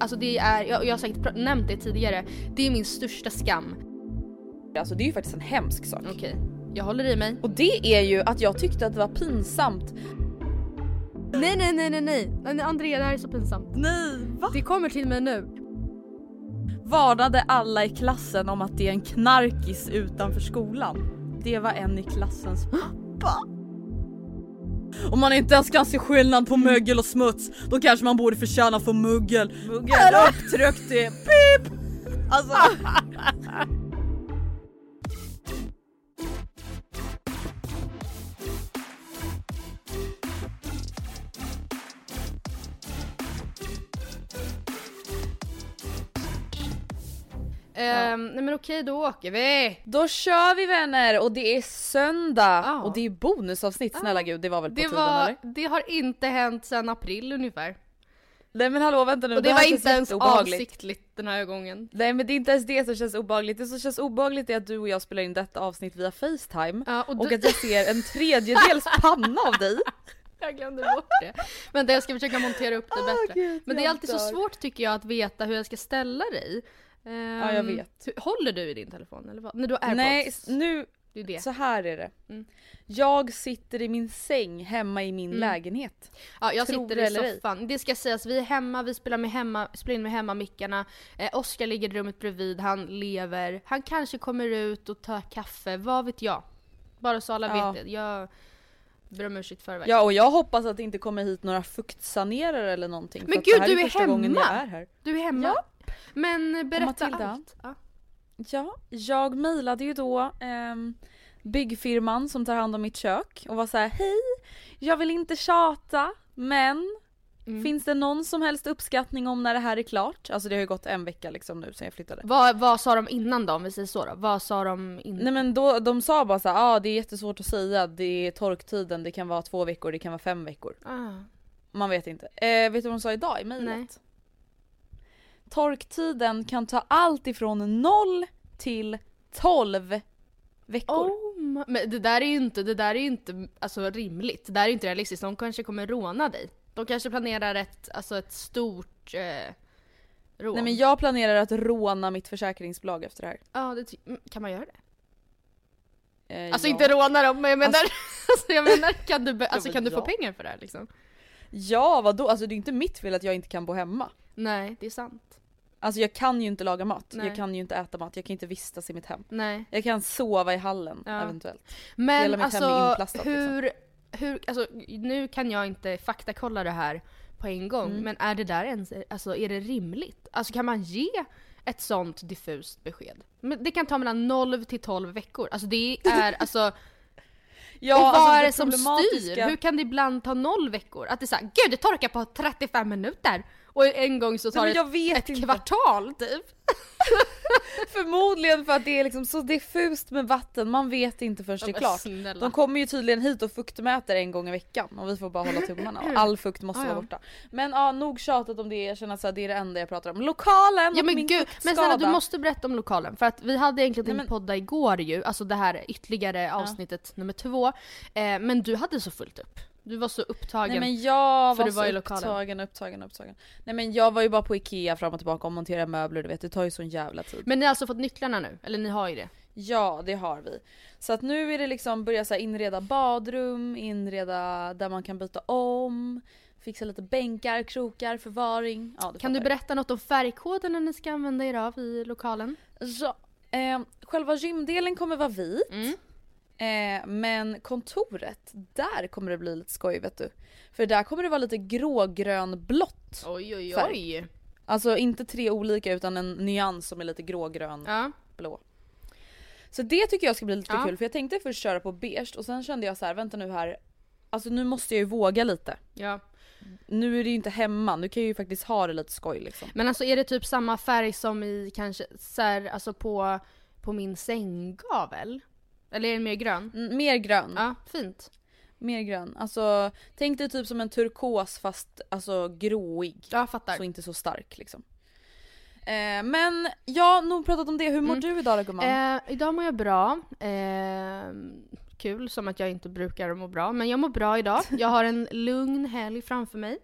Alltså det är, jag, jag har säkert nämnt det tidigare, det är min största skam. Alltså det är ju faktiskt en hemsk sak. Okej, jag håller i mig. Och det är ju att jag tyckte att det var pinsamt. Nej nej nej nej nej, nej Andrea det här är så pinsamt. Nej, va? Det kommer till mig nu. Varnade alla i klassen om att det är en knarkis utanför skolan. Det var en i klassens pappa. Om man inte ens kan se skillnad på mögel och smuts, då kanske man borde förtjäna få muggel. Muggel upptryckt i pip! Alltså. Ehm, nej men okej då åker vi. Då kör vi vänner och det är söndag Ja. och det är bonusavsnitt snälla gud det var väl på Det, tiden var, eller? det har inte hänt sedan april ungefär. Nej men hallå vänta nu, Och det, här var inte ens jätteobehagligt. avsiktligt den här gången. Nej men det är inte ens det som känns obehagligt, det som känns obehagligt är att du och jag spelar in detta avsnitt via facetime Ja, och och du- att jag ser en tredjedels panna av dig. Jag glömde bort det. Men jag ska försöka montera upp det bättre. gud, Men det är alltid så svårt tycker jag att veta hur jag ska ställa dig. Ehm, Ja, jag vet. Håller du i din telefon eller vad? Nej du har airpods. Nej nu, det är det. så här är det. Mm. Jag sitter i min säng hemma i min lägenhet. Ja, jag Tror sitter i ej. soffan. Det ska sägas, vi är hemma, vi spelar, med hemma, spelar in med hemmamickarna. Eh, Oskar ligger i rummet bredvid, han lever. Han kanske kommer ut och tar kaffe, vad vet jag? Bara så alla Ja. vet det. Jag ber om ursäkt förväg. Ja och jag hoppas att det inte kommer hit några fuktsanerare eller någonting. Men gud, du är jag hemma! är. Du är hemma. Ja. Men berätta Matilda? allt. Ja. Ja, jag mejlade ju då ehm, byggfirman som tar hand om mitt kök och var så här: hej, jag vill inte tjata men Mm. finns det någon som helst uppskattning om när det här är klart? Alltså det har ju gått en vecka liksom nu sen jag flyttade. Vad, vad sa de innan då om vi säger så då? Vad sa de innan? Nej men då, de sa bara så ja ah, det är jättesvårt att säga, det är torktiden, det kan vara två veckor, det kan vara fem veckor. Ah. Man vet inte. Eh, vet du vad de sa idag i mejlet? Torktiden kan ta allt ifrån 0 till 12 veckor. Oh, men det där är ju inte, det där är inte alltså, rimligt. Det där är ju inte realistiskt. De kanske kommer råna dig. De kanske planerar ett, alltså ett stort eh, rån. Nej men jag planerar att råna mitt försäkringsbolag efter det här. Ja, det mm, kan man göra det? Eh, Alltså ja. inte råna dem, men jag menar, alltså, jag menar kan du, alltså, kan du få pengar för det här liksom? Ja vadå, alltså det är inte mitt fel att jag inte kan bo hemma. Nej, det är sant. Alltså jag kan ju inte laga mat, Nej. jag kan ju inte äta mat, jag kan inte vistas i mitt hem. Nej. Jag kan sova i hallen Ja. eventuellt. Men Hela mitt hem är alltså inplastat, liksom. hur, hur, alltså nu kan jag inte faktakolla det här på en gång, Mm. men är det där ens, alltså är det rimligt? Alltså kan man ge ett sånt diffust besked? Men det kan ta mellan 0 till 12 veckor. Alltså det är alltså Ja, och vad alltså, är det som styr? Hur kan det ibland ta noll veckor? Att det är såhär, gud det torkar på 35 minuter! Och en gång så tar det ett inte. kvartal typ. Förmodligen för att det är liksom så diffust med vatten, man vet inte förrän det är klart. Snälla. De kommer ju tydligen hit och fuktmäter en gång i veckan och vi får bara hålla tummarna och all fukt måste ja. vara borta. Men ja, nog tjatat om det, jag känner att det är det enda jag pratar om. Lokalen Ja men min gud, men snälla du måste berätta om lokalen för att vi hade egentligen Nej, men- podda igår ju, alltså det här ytterligare avsnittet nummer två. Eh, men du hade så fullt upp. Du var så upptagen. Nej men jag För var du var så upptagen, upptagen, upptagen. Nej men jag var ju bara på Ikea fram och tillbaka och monterade möbler du vet, det tar ju sån jävla tid. Men ni har alltså fått nycklarna nu? Eller ni har ju det? Ja det har vi. Så att nu är det liksom börja så inreda badrum, inreda där man kan byta om, fixa lite bänkar, krokar, förvaring. Ja, Kan du berätta något om färgkoderna ni ska använda er av i lokalen? Så, eh, själva gymdelen kommer vara vit. Mm. Eh, men kontoret, där kommer det bli lite skoj vet du. För där kommer det vara lite grågrönblått. Oj oj Färg. oj. Alltså inte tre olika utan en nyans som är lite grågrön Ja. blå. Så det tycker jag ska bli lite Ja. kul för jag tänkte först köra på beige och sen kände jag så här: vänta nu här. Alltså nu måste jag ju våga lite. ja. Nu är det ju inte hemma, nu kan jag ju faktiskt ha det lite skoj liksom. Men alltså är det typ samma färg som i kanske så här, alltså på, på min sänggavel? Eller är den mer grön? Mm, mer grön. Ja, fint. Mer grön. Alltså tänk dig typ som en turkos fast alltså gråig. Ja, fattar. Så inte så stark liksom. Eh, men ja, nog pratat om det. Hur mår du idag då gumman? Mm. Eh, idag mår jag bra. Eh, kul, som att jag inte brukar må bra. Men jag mår bra idag. Jag har en lugn helg framför mig.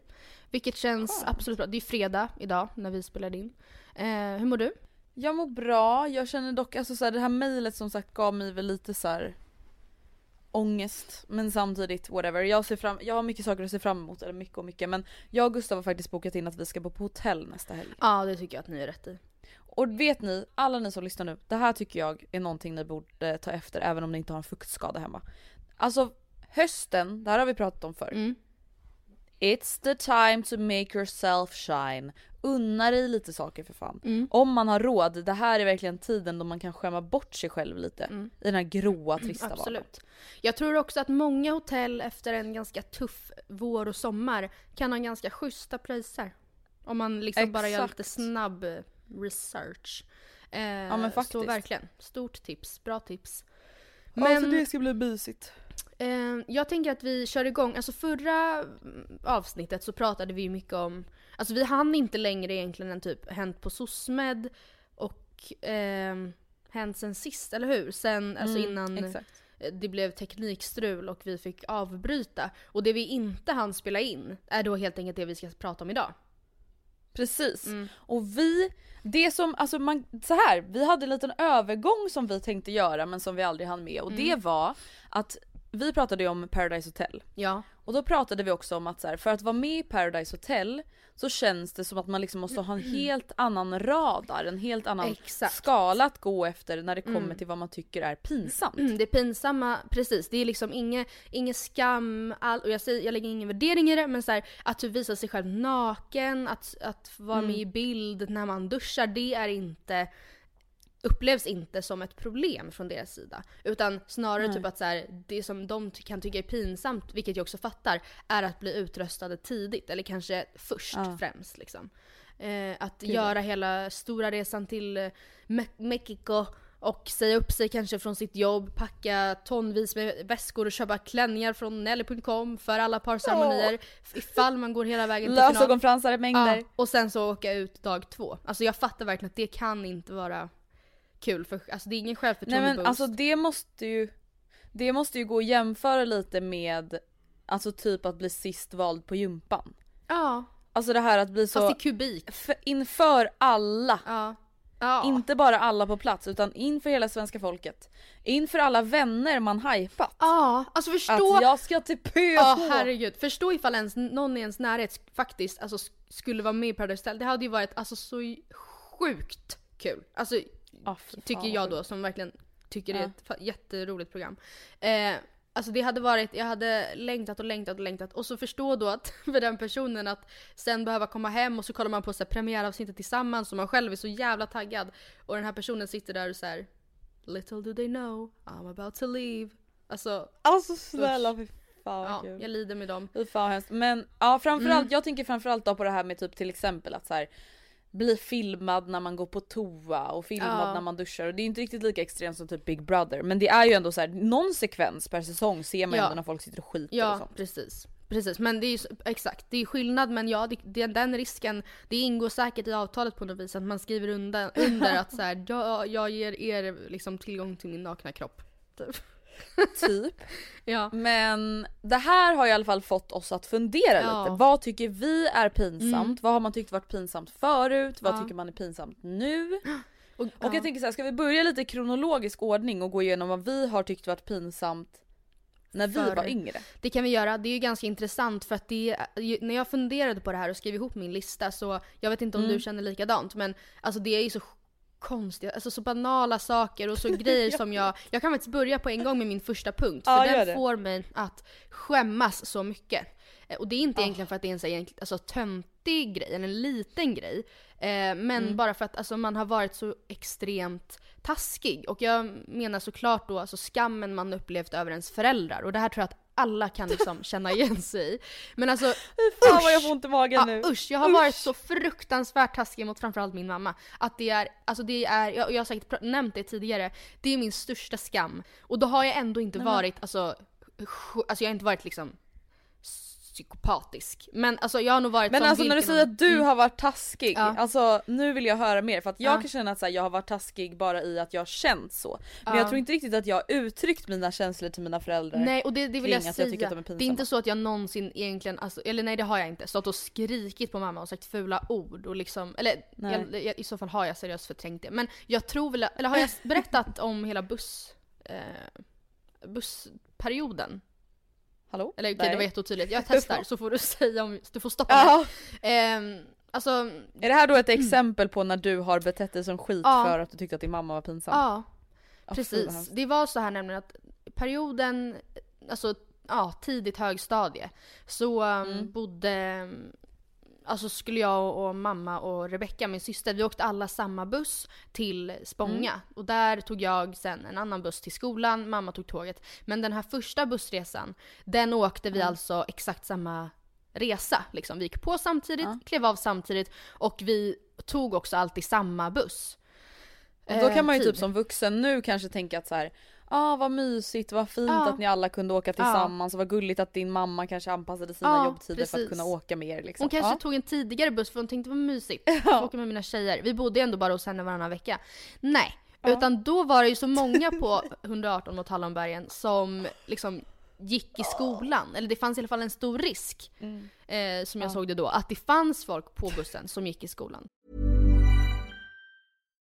Vilket känns Skönt. absolut bra. Det är fredag idag när vi spelade in. Eh, hur mår du? Jag mår bra, jag känner dock alltså så här, det här mejlet som sagt gav mig väl lite så här ångest men samtidigt whatever. Jag, ser fram, jag har mycket saker att se fram emot, eller mycket och mycket men jag och Gustav har faktiskt bokat in att vi ska bo på hotell nästa helg. Ja, det tycker jag att ni är rätt i. Och vet ni, alla ni som lyssnar nu, det här tycker jag är någonting ni borde ta efter även om ni inte har en fuktskada hemma. Alltså hösten, det här har vi pratat om förr. Mm. It's the time to make yourself shine. Unna dig lite saker för fan. Mm. Om man har råd, det här är verkligen tiden då man kan skämma bort sig själv lite. Mm. I den här gråa trista vardagen. Absolut. Jag tror också att många hotell efter en ganska tuff vår och sommar kan ha ganska schyssta priser. Om man liksom bara gör lite Exakt. snabb eh, research. Eh, men Så faktiskt. verkligen, stort tips, bra tips. Men... Alltså det ska bli mysigt. Eh, jag tänker att vi kör igång, alltså förra mm, avsnittet så pratade vi mycket om, alltså vi hann inte längre egentligen än typ Hänt på SOSMED och eh, Hänt sen sist, eller hur? Sen, alltså Mm, innan Exakt. det blev teknikstrul och vi fick avbryta. Och det vi inte hann spela in är då helt enkelt det vi ska prata om idag. Precis. Mm. Och vi, det som, alltså man, så här, vi hade en liten övergång som vi tänkte göra men som vi aldrig hann med och Mm. det var att vi pratade ju om Paradise Hotel. Ja. Och då pratade vi också om att så här, för att vara med i Paradise Hotel så känns det som att man liksom måste ha en helt annan radar, en helt annan Exakt. skala att gå efter när det kommer Mm. till vad man tycker är pinsamt. Mm, det pinsamma, precis. Det är liksom inget ingen skam, all, och jag, säger, jag lägger ingen värdering i det, men så här, att du visar sig själv naken, att, att vara Mm. med i bild när man duschar, det är inte upplevs inte som ett problem från deras sida. Utan snarare Nej. typ att så här, det som de kan tycka är pinsamt, vilket jag också fattar, är att bli utröstade tidigt. Eller kanske först Ja. främst. Liksom. Eh, att ja. göra hela stora resan till eh, Me- Mexiko och säga upp sig kanske från sitt jobb, packa tonvis med väskor och köpa klänningar från Nelly.com för alla parceremonier. Ifall man går hela vägen till final. Lösögonfransar mängder. Ja, och sen så åka ut dag två. Alltså jag fattar verkligen att det kan inte vara kul för alltså det är ingen Nej självförtroende men boost. alltså det måste ju, det måste ju gå att jämföra lite med, alltså typ att bli sist vald på gympan. ja, Alltså det här att bli så, fast i kubik. för, inför alla. Ja. Ja. Inte bara alla på plats utan inför hela svenska folket. Inför alla vänner man hypat. ja, alltså förstå. Att jag ska till PH! Ja herregud, förstå ifall ens, någon i ens närhet faktiskt alltså, sk- skulle vara med i Paradise Hotel. Det hade ju varit alltså, så sjukt kul. Alltså Fan, tycker jag då som verkligen tycker det är Ja. ett jätteroligt program. Eh, alltså det hade varit, jag hade längtat och längtat och längtat och så förstå då att för den personen att sen behöva komma hem och så kollar man på så här, premiäravsnittet tillsammans och man själv är så jävla taggad och den här personen sitter där och så här. Little do they know, I'm about to leave. Alltså Alltså snälla fy fan Ja, kul. jag lider med dem. Fy fan hemskt. Men ja framförallt, Mm. jag tänker framförallt då på det här med typ till exempel att så här bli filmad när man går på toa och filmad Ja. när man duschar och det är inte riktigt lika extremt som typ Big Brother men det är ju ändå så här någon sekvens per säsong ser man Ja. ändå när folk sitter och skiter och Ja, sånt. precis. Precis, men det är ju exakt, det är skillnad men ja, det, det, den risken, det ingår säkert i avtalet på något vis att man skriver under, under att så här, jag, jag ger er liksom tillgång till min nakna kropp. Typ. Typ. Ja. Men det här har i alla fall fått oss att fundera Ja. Mm. lite. Vad tycker vi är pinsamt? Vad har man tyckt varit pinsamt förut? Vad Ja. tycker man är pinsamt nu? Och, Och ja. jag tänker så här, ska vi börja lite i kronologisk ordning och gå igenom vad vi har tyckt varit pinsamt när vi Förr. var yngre? Det kan vi göra. Det är ju ganska intressant för att det är, när jag funderade på det här och skrev ihop min lista så jag vet inte om Mm. du känner likadant men alltså det är ju så konstiga, alltså så banala saker och så grejer som jag, jag kan faktiskt börja på en gång med min första punkt för Ja, den får mig att skämmas så mycket. Eh, Och det är inte Ah. egentligen för att det är en så här alltså, töntig grej, eller en liten grej. Eh, men Mm. bara för att alltså, man har varit så extremt taskig. Och jag menar såklart då alltså, skammen man upplevt över ens föräldrar. Och det här tror jag att alla kan liksom känna igen sig i. Men alltså Fan vad jag Usch! får ont i magen Ja, nu. usch, jag har varit så fruktansvärt taskig mot framförallt min mamma. Att det är, alltså det är, jag, jag har säkert nämnt det tidigare, det är min största skam. Och då har jag ändå inte varit, alltså, alltså jag har inte varit liksom psykopatisk. Men alltså jag har nog varit Men alltså när du säger att du Mm. har varit taskig, Ja. alltså nu vill jag höra mer för att jag Ja. kan känna att så här, jag har varit taskig bara i att jag har känt så. Men Ja. jag tror inte riktigt att jag har uttryckt mina känslor till mina föräldrar. Nej och det, det vill jag säga. jag de är det är inte så att jag någonsin egentligen, alltså, eller nej det har jag inte, stått och skrikit på mamma och sagt fula ord och liksom, eller jag, jag, i så fall har jag seriöst förträngt det. Men jag tror väl, eller har jag berättat om hela buss, eh, bussperioden? Hallå? Eller okej Nej. det var jätteotydligt, jag testar så får du säga om, du får stoppa mig. Ja. Ehm, alltså, Är det här då ett exempel på när du har betett dig som skit Ja. för att du tyckte att din mamma var pinsam? ja. Vad Precis. Det var så här nämligen att perioden, alltså ja, tidigt högstadie, så um, Mm. bodde, alltså skulle jag och, och mamma och Rebecka, min syster, vi åkte alla samma buss till Spånga. Mm. Och där tog jag sen en annan buss till skolan, mamma tog tåget. Men den här första bussresan, den åkte vi Mm. alltså exakt samma resa. Liksom. Vi gick på samtidigt, Ja. klev av samtidigt och vi tog också alltid samma buss. Och då Eh, kan man ju tid. typ som vuxen nu kanske tänka att så här. Ah vad mysigt, vad fint Ja. att ni alla kunde åka tillsammans och vad gulligt att din mamma kanske anpassade sina Ja, jobbtider för att precis. kunna åka mer liksom. Hon kanske ja. tog en tidigare buss för hon tänkte vad mysigt. Jag åka med mina tjejer. Vi bodde ändå bara hos henne varannan vecka. Nej, utan då var det ju så många på 118 mot Hallonbergen som liksom gick i skolan. Eller det fanns i alla fall en stor risk, Mm. eh, som jag såg det då, att det fanns folk på bussen som gick i skolan.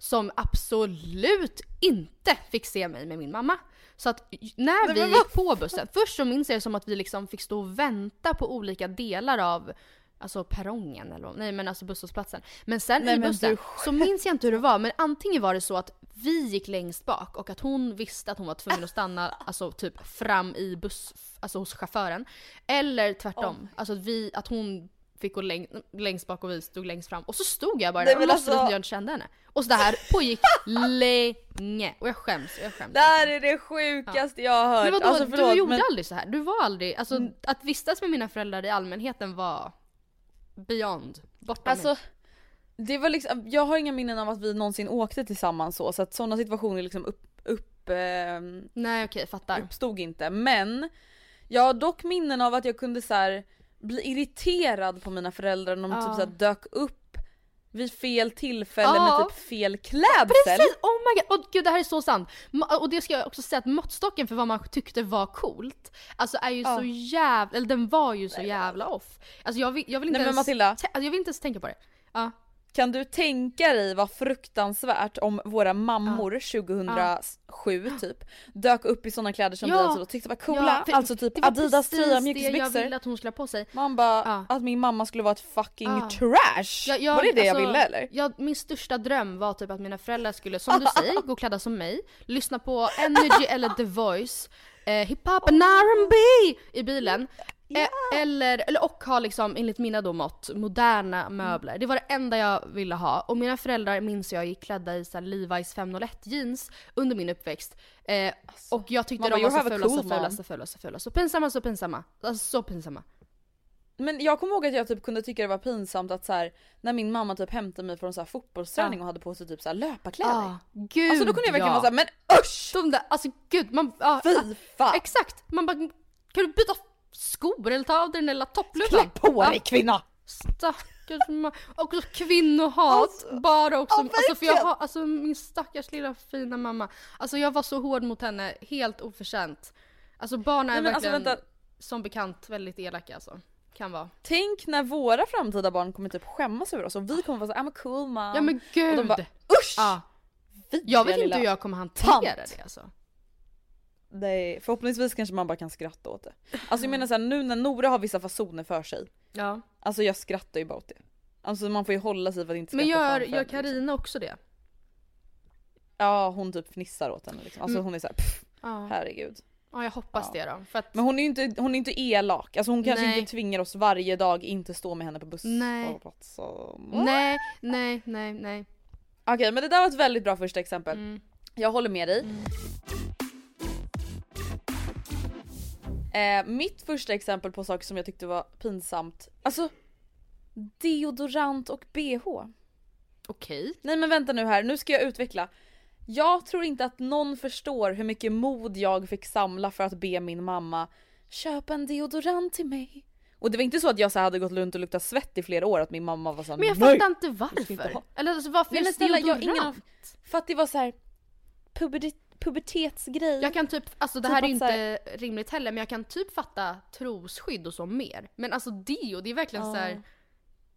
som absolut inte fick se mig med min mamma. Så att när vi gick på bussen, först så minns jag det som att vi liksom fick stå och vänta på olika delar av Alltså perrongen eller nej men alltså busshållplatsen. Men sen Nej, i bussen du så minns jag inte hur det var men antingen var det så att vi gick längst bak och att hon visste att hon var tvungen att stanna alltså typ fram i buss, alltså hos chauffören. Eller tvärtom, alltså att, vi, att hon fick gå läng, längst bak och vi stod längst fram. Och så stod jag bara där och låtsades alltså- att jag inte kände henne. Och så det här pågick länge. Och jag skäms, jag skäms. Det här är det sjukaste jag har hört. Men vadå, alltså, du förlåt, gjorde men- aldrig så här. Du var aldrig, alltså att vistas med mina föräldrar i allmänheten var beyond, bortom. Alltså, det var liksom, jag har inga minnen av att vi någonsin åkte tillsammans så, så att sådana situationer liksom upp, upp, ehm, Nej okej, fattar. uppstod inte. Men jag har dock minnen av att jag kunde så här, bli irriterad på mina föräldrar när de Ja. typ så här, dök upp vid fel tillfälle Ja. med typ fel klädsel. Precis! Oh my god! Och gud det här är så sant! Och det ska jag också säga att måttstocken för vad man tyckte var coolt, alltså är ju Ja. så jävla, eller den var ju så jävla off. Alltså jag vill, jag vill inte Nej ens, Matilda, alltså, jag vill inte ens tänka på det. Ja. Kan du tänka dig vad fruktansvärt om våra mammor 2007 typ dök upp i sådana kläder som Ja. vi alltså tyckte var coola, Ja, alltså typ Adidas tröja, det jag mjukisbyxor. ville att hon skulle ha på sig. Man bara, Ja. att min mamma skulle vara ett fucking Ja. trash. Jag- jag- var det det jag alltså, ville eller? Jag, min största dröm var typ att mina föräldrar skulle, som du säger, gå klädda som mig, lyssna på Energy eller The Voice, eh, hiphop and R&B i bilen. Eh, eller, eller och ha liksom, enligt mina då mått, moderna möbler. Det var det enda jag ville ha. Och mina föräldrar minns jag gick klädda i så Levi's 501 jeans under min uppväxt. Eh, och jag tyckte bara, de var så fula, cool så fula, så fula, så fula. Så pinsamma, så pinsamma. Alltså så pinsamma. Men jag kommer ihåg att jag typ kunde tycka det var pinsamt att så här, när min mamma typ hämtade mig från så här fotbollsträning Ja. och hade på sig typ så här löparkläder. Ah, gud alltså då kunde jag verkligen ja. vara såhär men usch! De där, alltså gud, man... Ja, Fy fan! Exakt! Man bara, kan du byta skor eller ta av dig den lilla toppluvan? Klä på dig kvinna! Stackars ma- Och så kvinnohat Alltså, bara också. ja, alltså för jag har, alltså min stackars lilla fina mamma. Alltså jag var så hård mot henne, helt oförtjänt. Alltså barn är Nej, men alltså, verkligen vänta. som bekant väldigt elaka alltså. Kan vara. Tänk när våra framtida barn kommer typ skämmas över oss och vi kommer vara såhär I'm a cool mom. Ja men gud! Och de bara usch! ja. Jag vet inte hur jag kommer hantera tant. det alltså. Nej, förhoppningsvis kanske man bara kan skratta åt det. Alltså jag menar såhär nu när Nora har vissa fasoner för sig. Ja. Alltså jag skrattar ju bara åt det. Alltså man får ju hålla sig för att inte Men skratta gör, framför gör henne, liksom. Karina också det? Ja hon typ fnissar åt henne liksom. Alltså Mm. hon är såhär Ja. herregud. ja jag hoppas Ja. det då. För att, Men hon är ju inte, hon är inte elak. Alltså hon kanske Nej. inte tvingar oss varje dag inte stå med henne på Nej. busshållplatser. nej, nej, nej, nej. Okej men det där var ett väldigt bra första exempel. Mm. Jag håller med dig. Eh, mitt första exempel på saker som jag tyckte var pinsamt. Alltså deodorant och bh. Okej. Nej men vänta nu här, nu ska jag utveckla. Jag tror inte att någon förstår hur mycket mod jag fick samla för att be min mamma köpa en deodorant till mig. Och det var inte så att jag så hade gått runt och luktat svett i flera år att min mamma var såhär Men jag fattar inte inte varför. ha. Eller alltså, varför Nej, just snälla, jag deodorant? ingen För att det var så här pubertet, pubertetsgrej. Jag kan typ, alltså det Typ här är ju inte rimligt heller men jag kan typ fatta trosskydd och så mer. Men alltså deo, det är verkligen Ja. så här.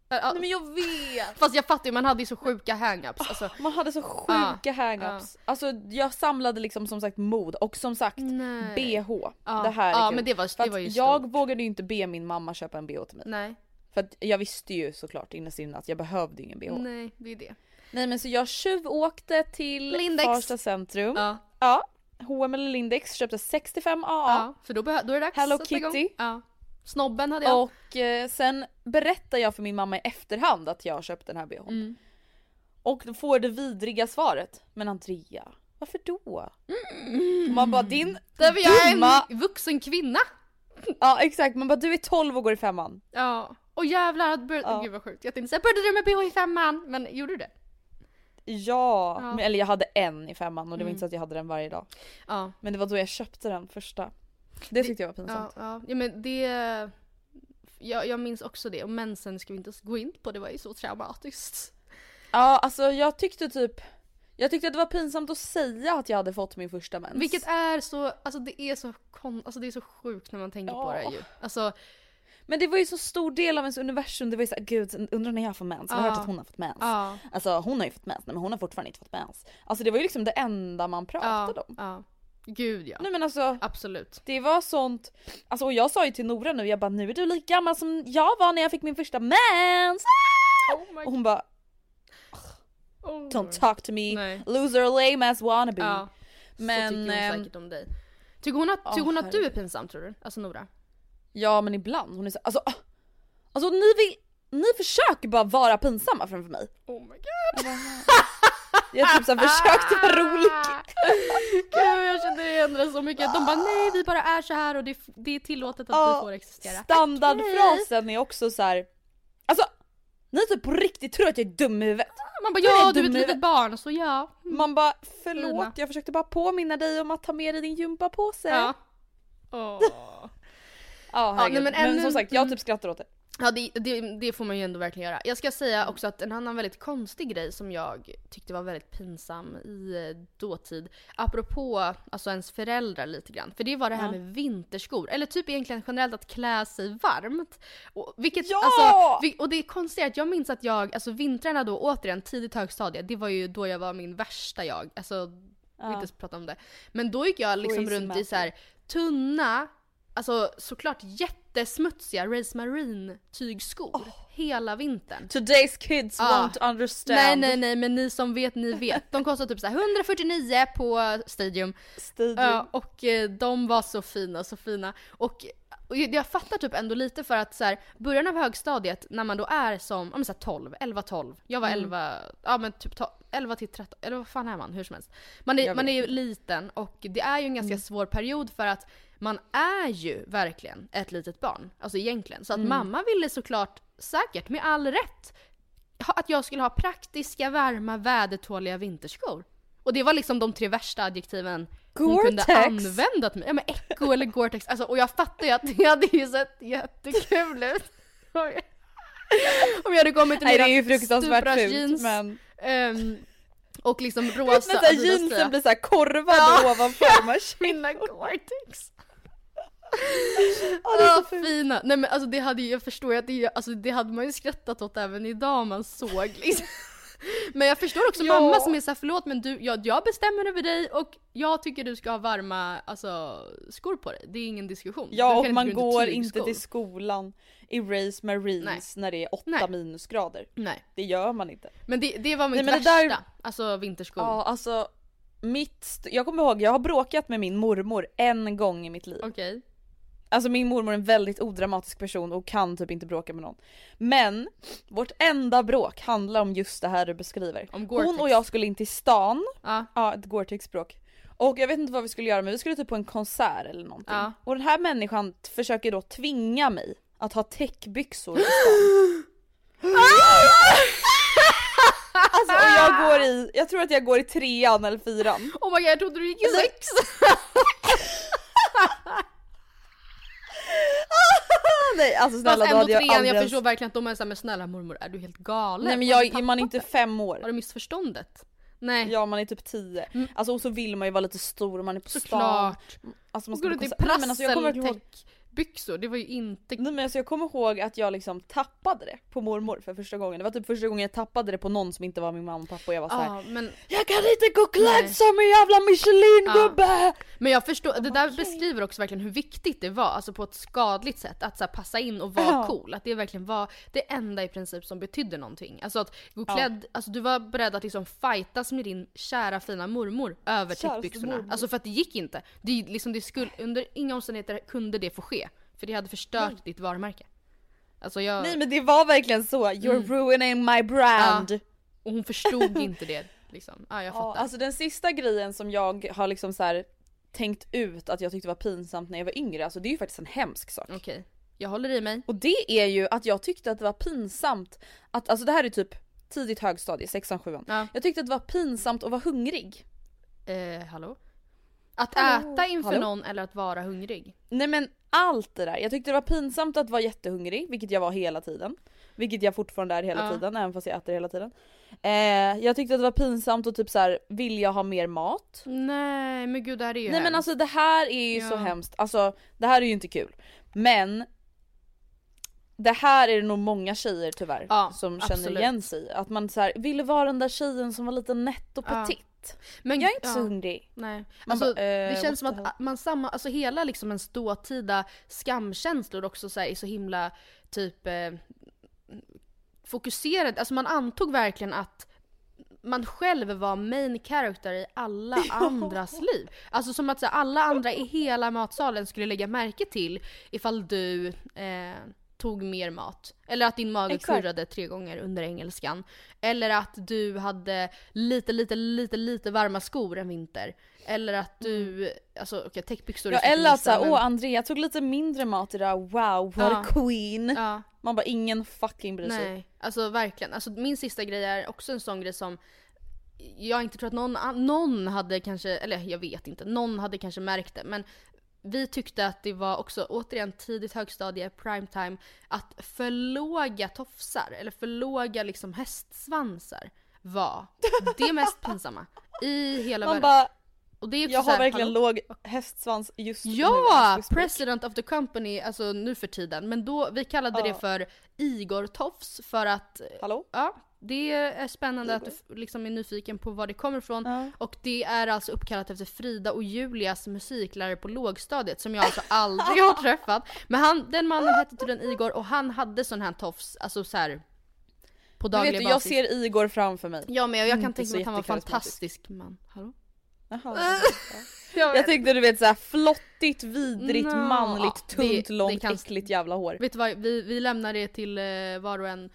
Ja, Nej men jag vet! Fast jag fattar ju, man hade ju så sjuka hang-ups. Alltså, Man hade så sjuka Ja, hang-ups. Alltså jag samlade liksom som sagt mod och som sagt nej. bh. Ja, Det här kul. men det var, det var ju jag stort. vågade ju inte be min mamma köpa en bh till mig. Nej, För att jag visste ju såklart innerst inne att jag behövde ingen bh. Nej. nej det är det. Men så jag tjuvåkte till Lindex. Farsta centrum. Ja. Ja, H&M eller Lindex köpte 65 AA. ja. för då, då är det dags Hello. Kitty. Ja. Snobben hade jag. Och eh, sen berättar jag för min mamma i efterhand att jag har köpt den här bhn. Mm. Och då får det vidriga svaret. Men Andrea, varför då? Man bara din Därför jag är en vuxen kvinna. Ja exakt, man bara du är 12 och går i femman. Ja. Och jävlar, att Ja. gud vad sjukt. Jag tänkte säga började du med bh i femman? Men gjorde du det? Ja, Ja. Men, eller jag hade en i femman och det var Mm. inte så att jag hade den varje dag. Ja. Men det var då jag köpte den första. Det tyckte jag var pinsamt. ja. ja men det... Jag, jag minns också det och mensen ska vi inte gå in på, det var ju så traumatiskt. Ja alltså jag tyckte typ jag tyckte att det var pinsamt att säga att jag hade fått min första mens. Vilket är så, alltså det är så kon, alltså det är så sjukt när man tänker på Ja. det ju. Alltså, Men det var ju så stor del av ens universum, det var ju såhär gud undrar när jag får mens, jag har hört att hon har fått mens. Ja. Alltså hon har ju fått mens, nej men hon har fortfarande inte fått mens. Alltså det var ju liksom det enda man pratade om. ja. Gud ja. Nej men alltså Absolut. det var sånt, alltså och jag sa ju till Nora nu, jag bara nu är du lika gammal som jag var när jag fick min första mens! Oh my Och hon bara god. don't talk to me, Nej. loser lame as wannabe. Ja. Men, så tycker hon ehm, säkert om dig. Tycker hon att, Åh, tycker hon att du är pinsam tror du? Alltså Nora? Ja men ibland, hon är så, alltså, alltså ni, vill, ni försöker bara vara pinsamma framför mig. Oh my god. Jag typ såhär försökt vara rolig. Gud jag igen det så mycket. De bara nej vi bara är så här och det, det är tillåtet att Ja, vi får existera. Standardfrasen är också så här. alltså ni typ på riktigt tror att jag är dum i huvudet. Man bara är ja du är ett litet barn så ja. Man bara förlåt Fina. jag försökte bara påminna dig om att ta med dig din gympapåse. Ja. Åh. Ja, herregud. nej, men men, ännu- som sagt jag mm. typ skrattar åt det. Ja det, det, det får man ju ändå verkligen göra. Jag ska säga också att en annan väldigt konstig grej som jag tyckte var väldigt pinsam i eh, dåtid, apropå alltså ens föräldrar lite grann, för det var det här Ja. med vinterskor, eller typ egentligen generellt att klä sig varmt. Och, vilket, Ja! alltså, vi- och det är konstigt att jag minns att jag, alltså vintrarna då återigen, tidigt högstadie, det var ju då jag var min värsta jag. Alltså, Ja. inte prata om det. Men då gick jag liksom Crazy runt i så här tunna, alltså såklart jättesmutsiga Race Marine tygskor hela vintern. Today's kids Ja. won't understand. Nej nej nej men ni som vet ni vet. De kostar typ så här 149 på Stadium. Stadium. Ja, och eh, de var så fina, så fina. Och, och jag fattar typ ändå lite för att så här, början av högstadiet när man då är som, ja men så här 12, 11, 12. Jag var Mm. 11, ja men typ to- 11 till 13, eller vad fan är man? Hur som helst. Man är, man är ju liten och det är ju en ganska Mm. svår period för att man är ju verkligen ett litet barn. Alltså egentligen. Så att Mm. mamma ville såklart, säkert med all rätt, att jag skulle ha praktiska, varma, vädertåliga vinterskor. Och det var liksom de tre värsta adjektiven hon kunde använda till mig. Ja men Echo eller Gore-Tex. Alltså, och jag fattar ju att det hade ju sett jättekul ut. Om jag hade kommit i mina är ju fruktansvärt stupras fult jeans, men... ehm, och liksom Men rosa såhär Adidas-tröja. jeansen blir såhär korvade Ja. ovanför Mina Gore-Tex. Ja, det är så Ja, fina. Nej men alltså det hade ju, jag förstår ju att det, alltså, det hade man ju skrattat åt även idag om man såg liksom. Men jag förstår också Ja. mamma som är såhär, förlåt men du, jag, jag bestämmer över dig och jag tycker du ska ha varma alltså, skor på dig. Det är ingen diskussion. Ja och man går inte till skolan i Race Marines när det är 8 Nej. minusgrader. Nej, Det gör man inte. men det, det var mitt Nej, värsta. där- Alltså vinterskor. Ja alltså mitt, jag kommer ihåg jag har bråkat med min mormor en gång i mitt liv. Okej. Alltså min mormor är en väldigt odramatisk person och kan typ inte bråka med någon. Men vårt enda bråk handlar om just det här du beskriver. Gore-Tex. Hon och jag skulle in till stan, Ja. ja ett Gore-Tex-bråk. Och jag vet inte vad vi skulle göra men vi skulle typ på en konsert eller någonting. Ja. Och den här människan försöker då tvinga mig att ha täckbyxor i stan. alltså och jag går i, jag tror att jag går i trean eller fyran. Oh my god jag trodde du gick i sex! Nej alltså snälla Fast då ändå hade jag trean, aldrig jag förstår verkligen att de är såhär men snälla mormor är du helt galen? Nej men du jag, man är tappat inte fem år. Har du missförståndet? Nej. Ja man är typ 10. Mm. Alltså och så vill man ju vara lite stor och man är på stan. Såklart. Alltså man ska går ut i men alltså, jag kommer ihåg, prasseltäckbyxor, det var ju inte... nej, men alltså, jag kommer ihåg att jag liksom tappade det på mormor för första gången. Det var typ första gången jag tappade det på någon som inte var min mamma och pappa och jag var såhär Ja, men, Jag kan inte gå klädd som en jävla Michelin gubbe! men jag förstår, det där beskriver också verkligen hur viktigt det var, alltså på ett skadligt sätt, att så passa in och vara Ja. cool. Att det verkligen var det enda i princip som betydde någonting. Alltså att gå klädd, alltså du var beredd att liksom fightas med din kära fina mormor över täckbyxorna. Alltså för att det gick inte. Det, liksom, det skulle, under inga omständigheter kunde det få ske. För det hade förstört ditt varumärke. Alltså jag... Nej men det var verkligen så, you're Mm. ruining my brand. Ja. Och hon förstod inte det liksom. Ja jag Ja, fattar. alltså den sista grejen som jag har liksom så här tänkt ut att jag tyckte var pinsamt när jag var yngre, alltså det är ju faktiskt en hemsk sak. Okej. Jag håller i mig. Och det är ju att jag tyckte att det var pinsamt att, alltså det här är typ tidigt högstadie, sexan, sjuan. Ja. Jag tyckte att det var pinsamt att vara hungrig. Eh, hallå? Att Hallå? äta inför Hallå? någon eller att vara hungrig? Nej men allt det där. Jag tyckte det var pinsamt att vara jättehungrig, vilket jag var hela tiden. Vilket jag fortfarande är hela Ja. tiden, även fast jag äter hela tiden. Eh, jag tyckte att det var pinsamt att typ så här, vilja ha mer mat. Nej men gud det här är ju Nej men hemskt. alltså det här är ju så Ja. hemskt, alltså det här är ju inte kul. Men det här är det nog många tjejer tyvärr Ja, som känner absolut. igen sig. Att man så här, ville vara den där tjejen som var lite nätt och Ja. petit. Men, Jag är inte ja. så hungrig. Nej. Alltså, bara, eh, det känns som att man samma, alltså hela liksom ens dåtida skamkänslor också så här, är så himla typ eh, fokuserade, alltså man antog verkligen att man själv var main character i alla andras liv. Alltså som att så här, alla andra i hela matsalen skulle lägga märke till ifall du eh, tog mer mat. Eller att din mage Exakt. kurrade tre gånger under engelskan. Eller att du hade lite, lite, lite, lite varma skor en vinter. Eller att du, alltså okej täckbyxor Ja eller att såhär, men- åh Andrea tog lite mindre mat idag, wow what Ja. a queen. Ja, Man bara ingen fucking bryr sig. nej. Alltså verkligen. Alltså min sista grej är också en sån grej som jag inte tror att någon, någon hade kanske, eller jag vet inte, någon hade kanske märkt det. Men vi tyckte att det var också, återigen tidigt högstadie, primetime, att för låga tofsar, eller för låga liksom hästsvansar var det mest pinsamma i hela Man världen. Och det är jag har här, verkligen hallå? låg hästsvans just nu. Ja! we speak. President of the company, alltså nu för tiden. Men då, vi kallade det Ja. för Igor Tofs för att Hallå? Ja, det är spännande att du liksom är nyfiken på var det kommer ifrån. Ja. Och det är alltså uppkallat efter Frida och Julias musiklärare på lågstadiet som jag alltså aldrig har träffat. Men han, den mannen hette tydligen Igor och han hade sån här tofs, alltså så här på Men dagliga vet du, jag basis. ser Igor framför mig. Ja men jag, kan Inte tänka mig att han var en fantastisk man. Hallå? Jaha. Jag Jag tänkte du vet såhär flottigt, vidrigt, Nå, manligt, det- tunt, det långt, kan- äckligt jävla hår. Vet du vad, vi, vi lämnar det till eh, var och en.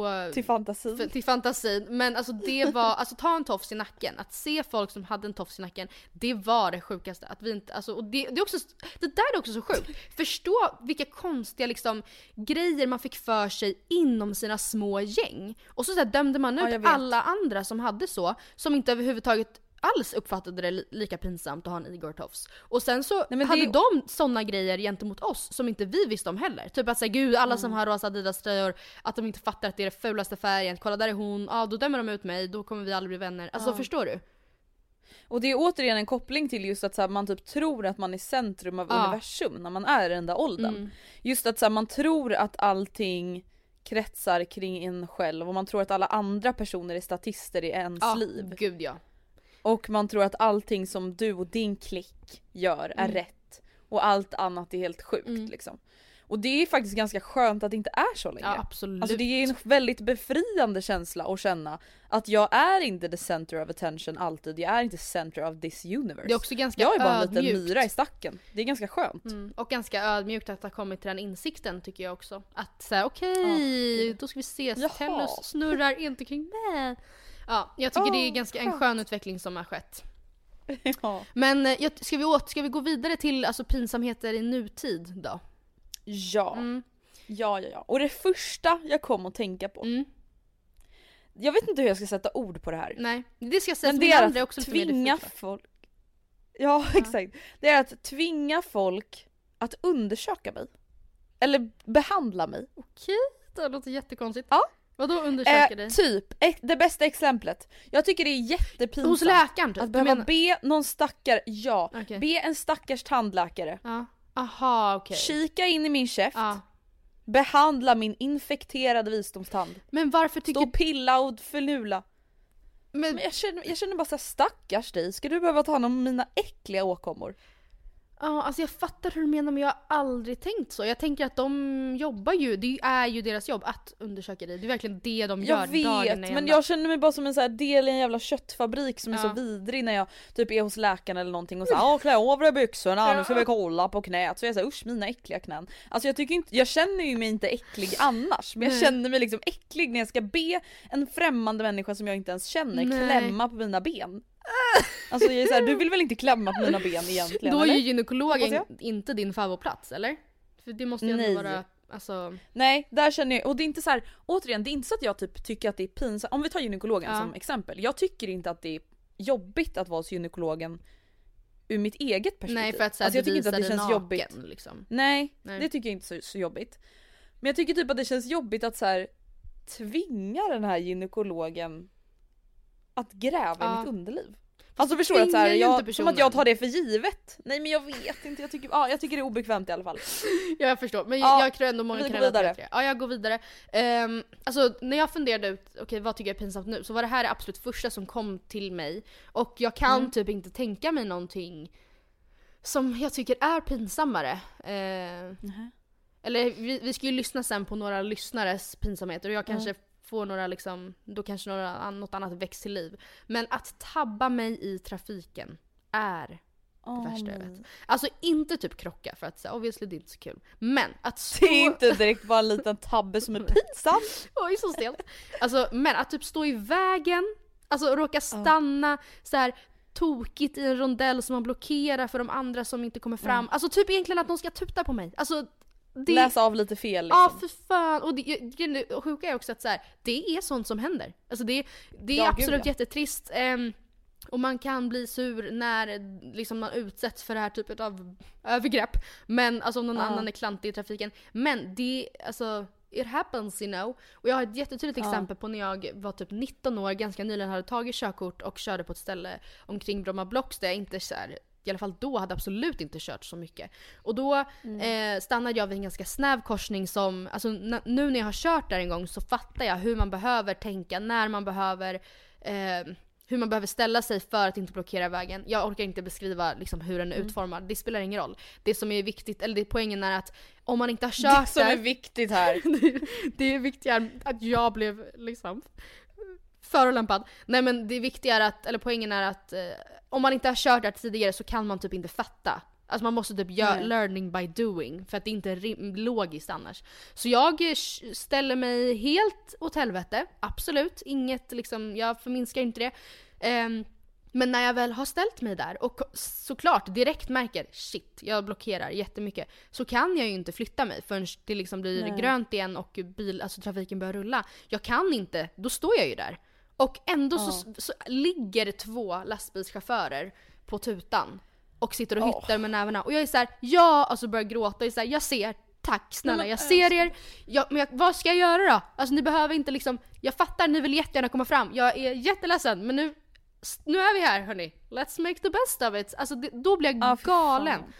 Och, Till fantasin. för, till fantasin. Men alltså det var, alltså ta en tofs i nacken. Att se folk som hade en tofs i nacken, det var det sjukaste. Att vi inte, alltså, och det, det, är också, det där är också så sjukt. Förstå vilka konstiga liksom, grejer man fick för sig inom sina små gäng. Och så, så här, dömde man Ja, ut vet. alla andra som hade så, som inte överhuvudtaget alls uppfattade det li- lika pinsamt att ha en Igor Tofs. Och sen så det hade är- de såna grejer gentemot oss som inte vi visste om heller. Typ att säga gud alla Mm. som har rosa Adidas-tröjor, att de inte fattar att det är den fulaste färgen, kolla där är hon, ja då dömer de ut mig, då kommer vi aldrig bli vänner. Alltså Ja. förstår du? Och det är återigen en koppling till just att så här, man typ tror att man är centrum av Ja. universum när man är i den där åldern. Mm. Just att så här, man tror att allting kretsar kring en själv och man tror att alla andra personer är statister i ens Ja, liv. gud ja. Och man tror att allting som du och din klick gör är Mm. rätt. Och allt annat är helt sjukt Mm. liksom. Och det är faktiskt ganska skönt att det inte är så längre. Ja absolut. Alltså det är en väldigt befriande känsla att känna att jag är inte the center of attention alltid, jag är inte center of this universe. det är också ganska jag är bara en liten ödmjukt. myra i stacken. Det är ganska skönt. Mm. Och ganska ödmjukt att ha kommit till den insikten tycker jag också. Att säga okej, då ska vi ses. Tellus snurrar inte kring mig. Ja, jag tycker det är ganska en skön utveckling som har skett. ja. Men eh, ska vi, åt, ska vi gå vidare till alltså, pinsamheter i nutid då? Ja. Mm. ja, ja, ja. Och det första jag kom att tänka på, Mm. jag vet inte hur jag ska sätta ord på det här. Nej, det ska jag säga. Men det är att också tvinga folk... Ja, exakt. Det är att tvinga folk att undersöka mig. Eller behandla mig. Okej, det låter jättekonstigt. Ja. Vadå undersöka dig? Eh, typ, ett- det bästa exemplet. Jag tycker det är jättepinsamt Hos läkaren typ? att behöva menar- be någon stackare, ja, Okej. be en stackars tandläkare Ja. Aha, okej. kika in i min käft, Ja. behandla min infekterade visdomstand, Men varför stå tycker... och pilla och förnula. Men, Men jag känner, jag känner bara såhär stackars dig, ska du behöva ta hand om mina äckliga åkommor? Ja, alltså jag fattar hur du menar men jag har aldrig tänkt så. Jag tänker att de jobbar ju, det är ju deras jobb att undersöka dig. Det är verkligen det de gör Jag vet, men ända. jag känner mig bara som en så här del i en jävla köttfabrik som är Ja. så vidrig när jag typ är hos läkaren eller någonting och säger ja klä av dig byxorna, nu ska vi kolla på knät. Så jag säger usch mina äckliga knän. Alltså jag tycker inte, jag känner ju mig inte äcklig annars men jag Nej. känner mig liksom äcklig när jag ska be en främmande människa som jag inte ens känner Nej. klämma på mina ben. Alltså jag är så här, du vill väl inte klämma på mina ben egentligen Då är eller? ju gynekologen inte din favoritplats, eller? För det måste ju ändå Nej. vara, alltså... Nej, där känner jag, och det är inte så här, återigen det är inte så att jag typ tycker att det är pinsamt, om vi tar gynekologen Ja. som exempel. Jag tycker inte att det är jobbigt att vara hos gynekologen ur mitt eget perspektiv. Nej för att såhär alltså, jag tycker inte att det känns naken jobbigt. liksom. Nej, Nej. det tycker jag inte är så, så jobbigt. Men jag tycker typ att det känns jobbigt att så här tvinga den här gynekologen att gräva Ja. i mitt underliv. Alltså förstår du att så här, jag, som att jag tar det för givet. Nej men jag vet inte, jag tycker, ja, jag tycker det är obekvämt i alla fall. Ja jag förstår, men Ja, jag tror ändå många vi kan relatera till det. Ja jag går vidare. Um, alltså när jag funderade ut, okej vad tycker jag är pinsamt nu? Så var det här det absolut första som kom till mig. Och jag kan Mm. typ inte tänka mig någonting som jag tycker är pinsammare. Eh, eller vi, vi ska ju lyssna sen på några lyssnares pinsamheter och jag kanske får några liksom, då kanske några, något annat väcks till liv. Men att tabba mig i trafiken är det värsta jag vet. Alltså inte typ krocka för att så, obviously det är inte så kul. Men att stå... Det är inte direkt bara en liten tabbe som är pinsam. Oj så stelt. Alltså men att typ stå i vägen, alltså råka stanna så här tokigt i en rondell som man blockerar för de andra som inte kommer fram. Alltså typ egentligen att de ska tuta på mig. Alltså det... Läsa av lite fel Ja liksom. för fan! Och det, och sjuka är också att så här, det är sånt som händer. Alltså det, det är Ja, gud, absolut ja. jättetrist. ehm, och man kan bli sur när liksom, man utsätts för det här typet av övergrepp. Men alltså om någon Ja. annan är klantig i trafiken. Men det, alltså it happens you know. Och jag har ett jättetydligt Ja. exempel på när jag var typ 19 år, ganska nyligen hade tagit körkort och körde på ett ställe omkring Bromma Blocks där jag inte så här, i alla fall då hade absolut inte kört så mycket. Och då eh, stannade jag vid en ganska snäv korsning som, alltså nu när jag har kört där en gång så fattar jag hur man behöver tänka, när man behöver eh, hur man behöver ställa sig för att inte blockera vägen. Jag orkar inte beskriva liksom, hur den är utformad, det spelar ingen roll. Det som är viktigt, eller det, poängen är att om man inte har kört Det som där, är viktigt här. det är viktigare att jag blev liksom förolämpad. Nej men det viktiga är att, eller poängen är att eh, om man inte har kört där tidigare så kan man typ inte fatta. Alltså man måste typ göra Nej. learning by doing för att det inte är logiskt annars. Så jag eh, ställer mig helt åt helvete, absolut. Inget liksom, jag förminskar inte det. Ehm, men när jag väl har ställt mig där och såklart direkt märker shit, jag blockerar jättemycket. Så kan jag ju inte flytta mig förrän det liksom blir Nej. grönt igen och bil, alltså trafiken börjar rulla. Jag kan inte, då står jag ju där. Och ändå så, så ligger två lastbilschaufförer på tutan och sitter och Åh. hyttar med nävarna. Och jag är så här, ja, alltså börjar gråta. Jag är så här, jag ser, tack snälla, jag ser er. Jag, men jag, vad ska jag göra då? Alltså ni behöver inte liksom, jag fattar, ni vill jättegärna komma fram. Jag är jätteledsen men nu, nu är vi här hörni. Let's make the best of it. Alltså det, då blir jag Ja, fy galen. fan.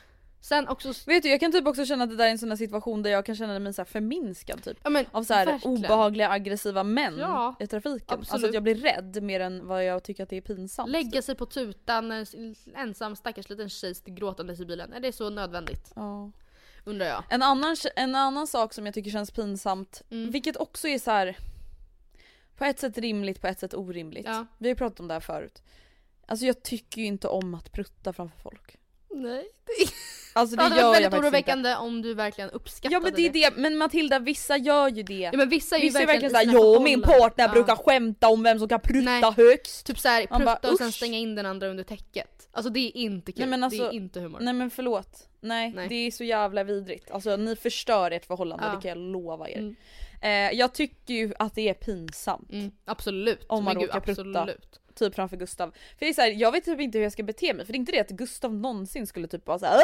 Sen också, Vet du jag kan typ också känna att det där är en sån situation där jag kan känna mig så förminskad typ. ja men Av så här verkligen. obehagliga aggressiva män Ja, i trafiken. Alltså absolut. att jag blir rädd mer än vad jag tycker att det är pinsamt. Lägga sig på tutan, en ensam stackars liten tjej gråtandes i bilen. Är det så nödvändigt? Ja. Undrar jag. En annan, en annan sak som jag tycker känns pinsamt, Mm. vilket också är så här på ett sätt rimligt, på ett sätt orimligt. Ja. Vi har ju pratat om det här förut. Alltså jag tycker ju inte om att prutta framför folk. Nej. Alltså det Det hade gör jag väldigt faktiskt inte. oroväckande om du verkligen uppskattade Ja men det är det, men Matilda vissa gör ju det. Ja men vissa är ju vissa är verkligen, verkligen såhär jag och min partner Ja. brukar skämta om vem som kan prutta Nej. högst. Typ såhär prutta bara, och sen stänga in den andra under täcket. Alltså det är inte kul. Nej, men det alltså- är inte humor. Nej men förlåt. Nej, Nej. det är så jävla vidrigt. Alltså ni förstör ert förhållande, Ja. det kan jag lova er. Mm. Eh, jag tycker ju att det är pinsamt. Mm, absolut. Om man Men gud, råkar prutta. absolut. Typ framför Gustav. För det är så här, jag vet typ inte hur jag ska bete mig för det är inte det att Gustav någonsin skulle typ vara såhär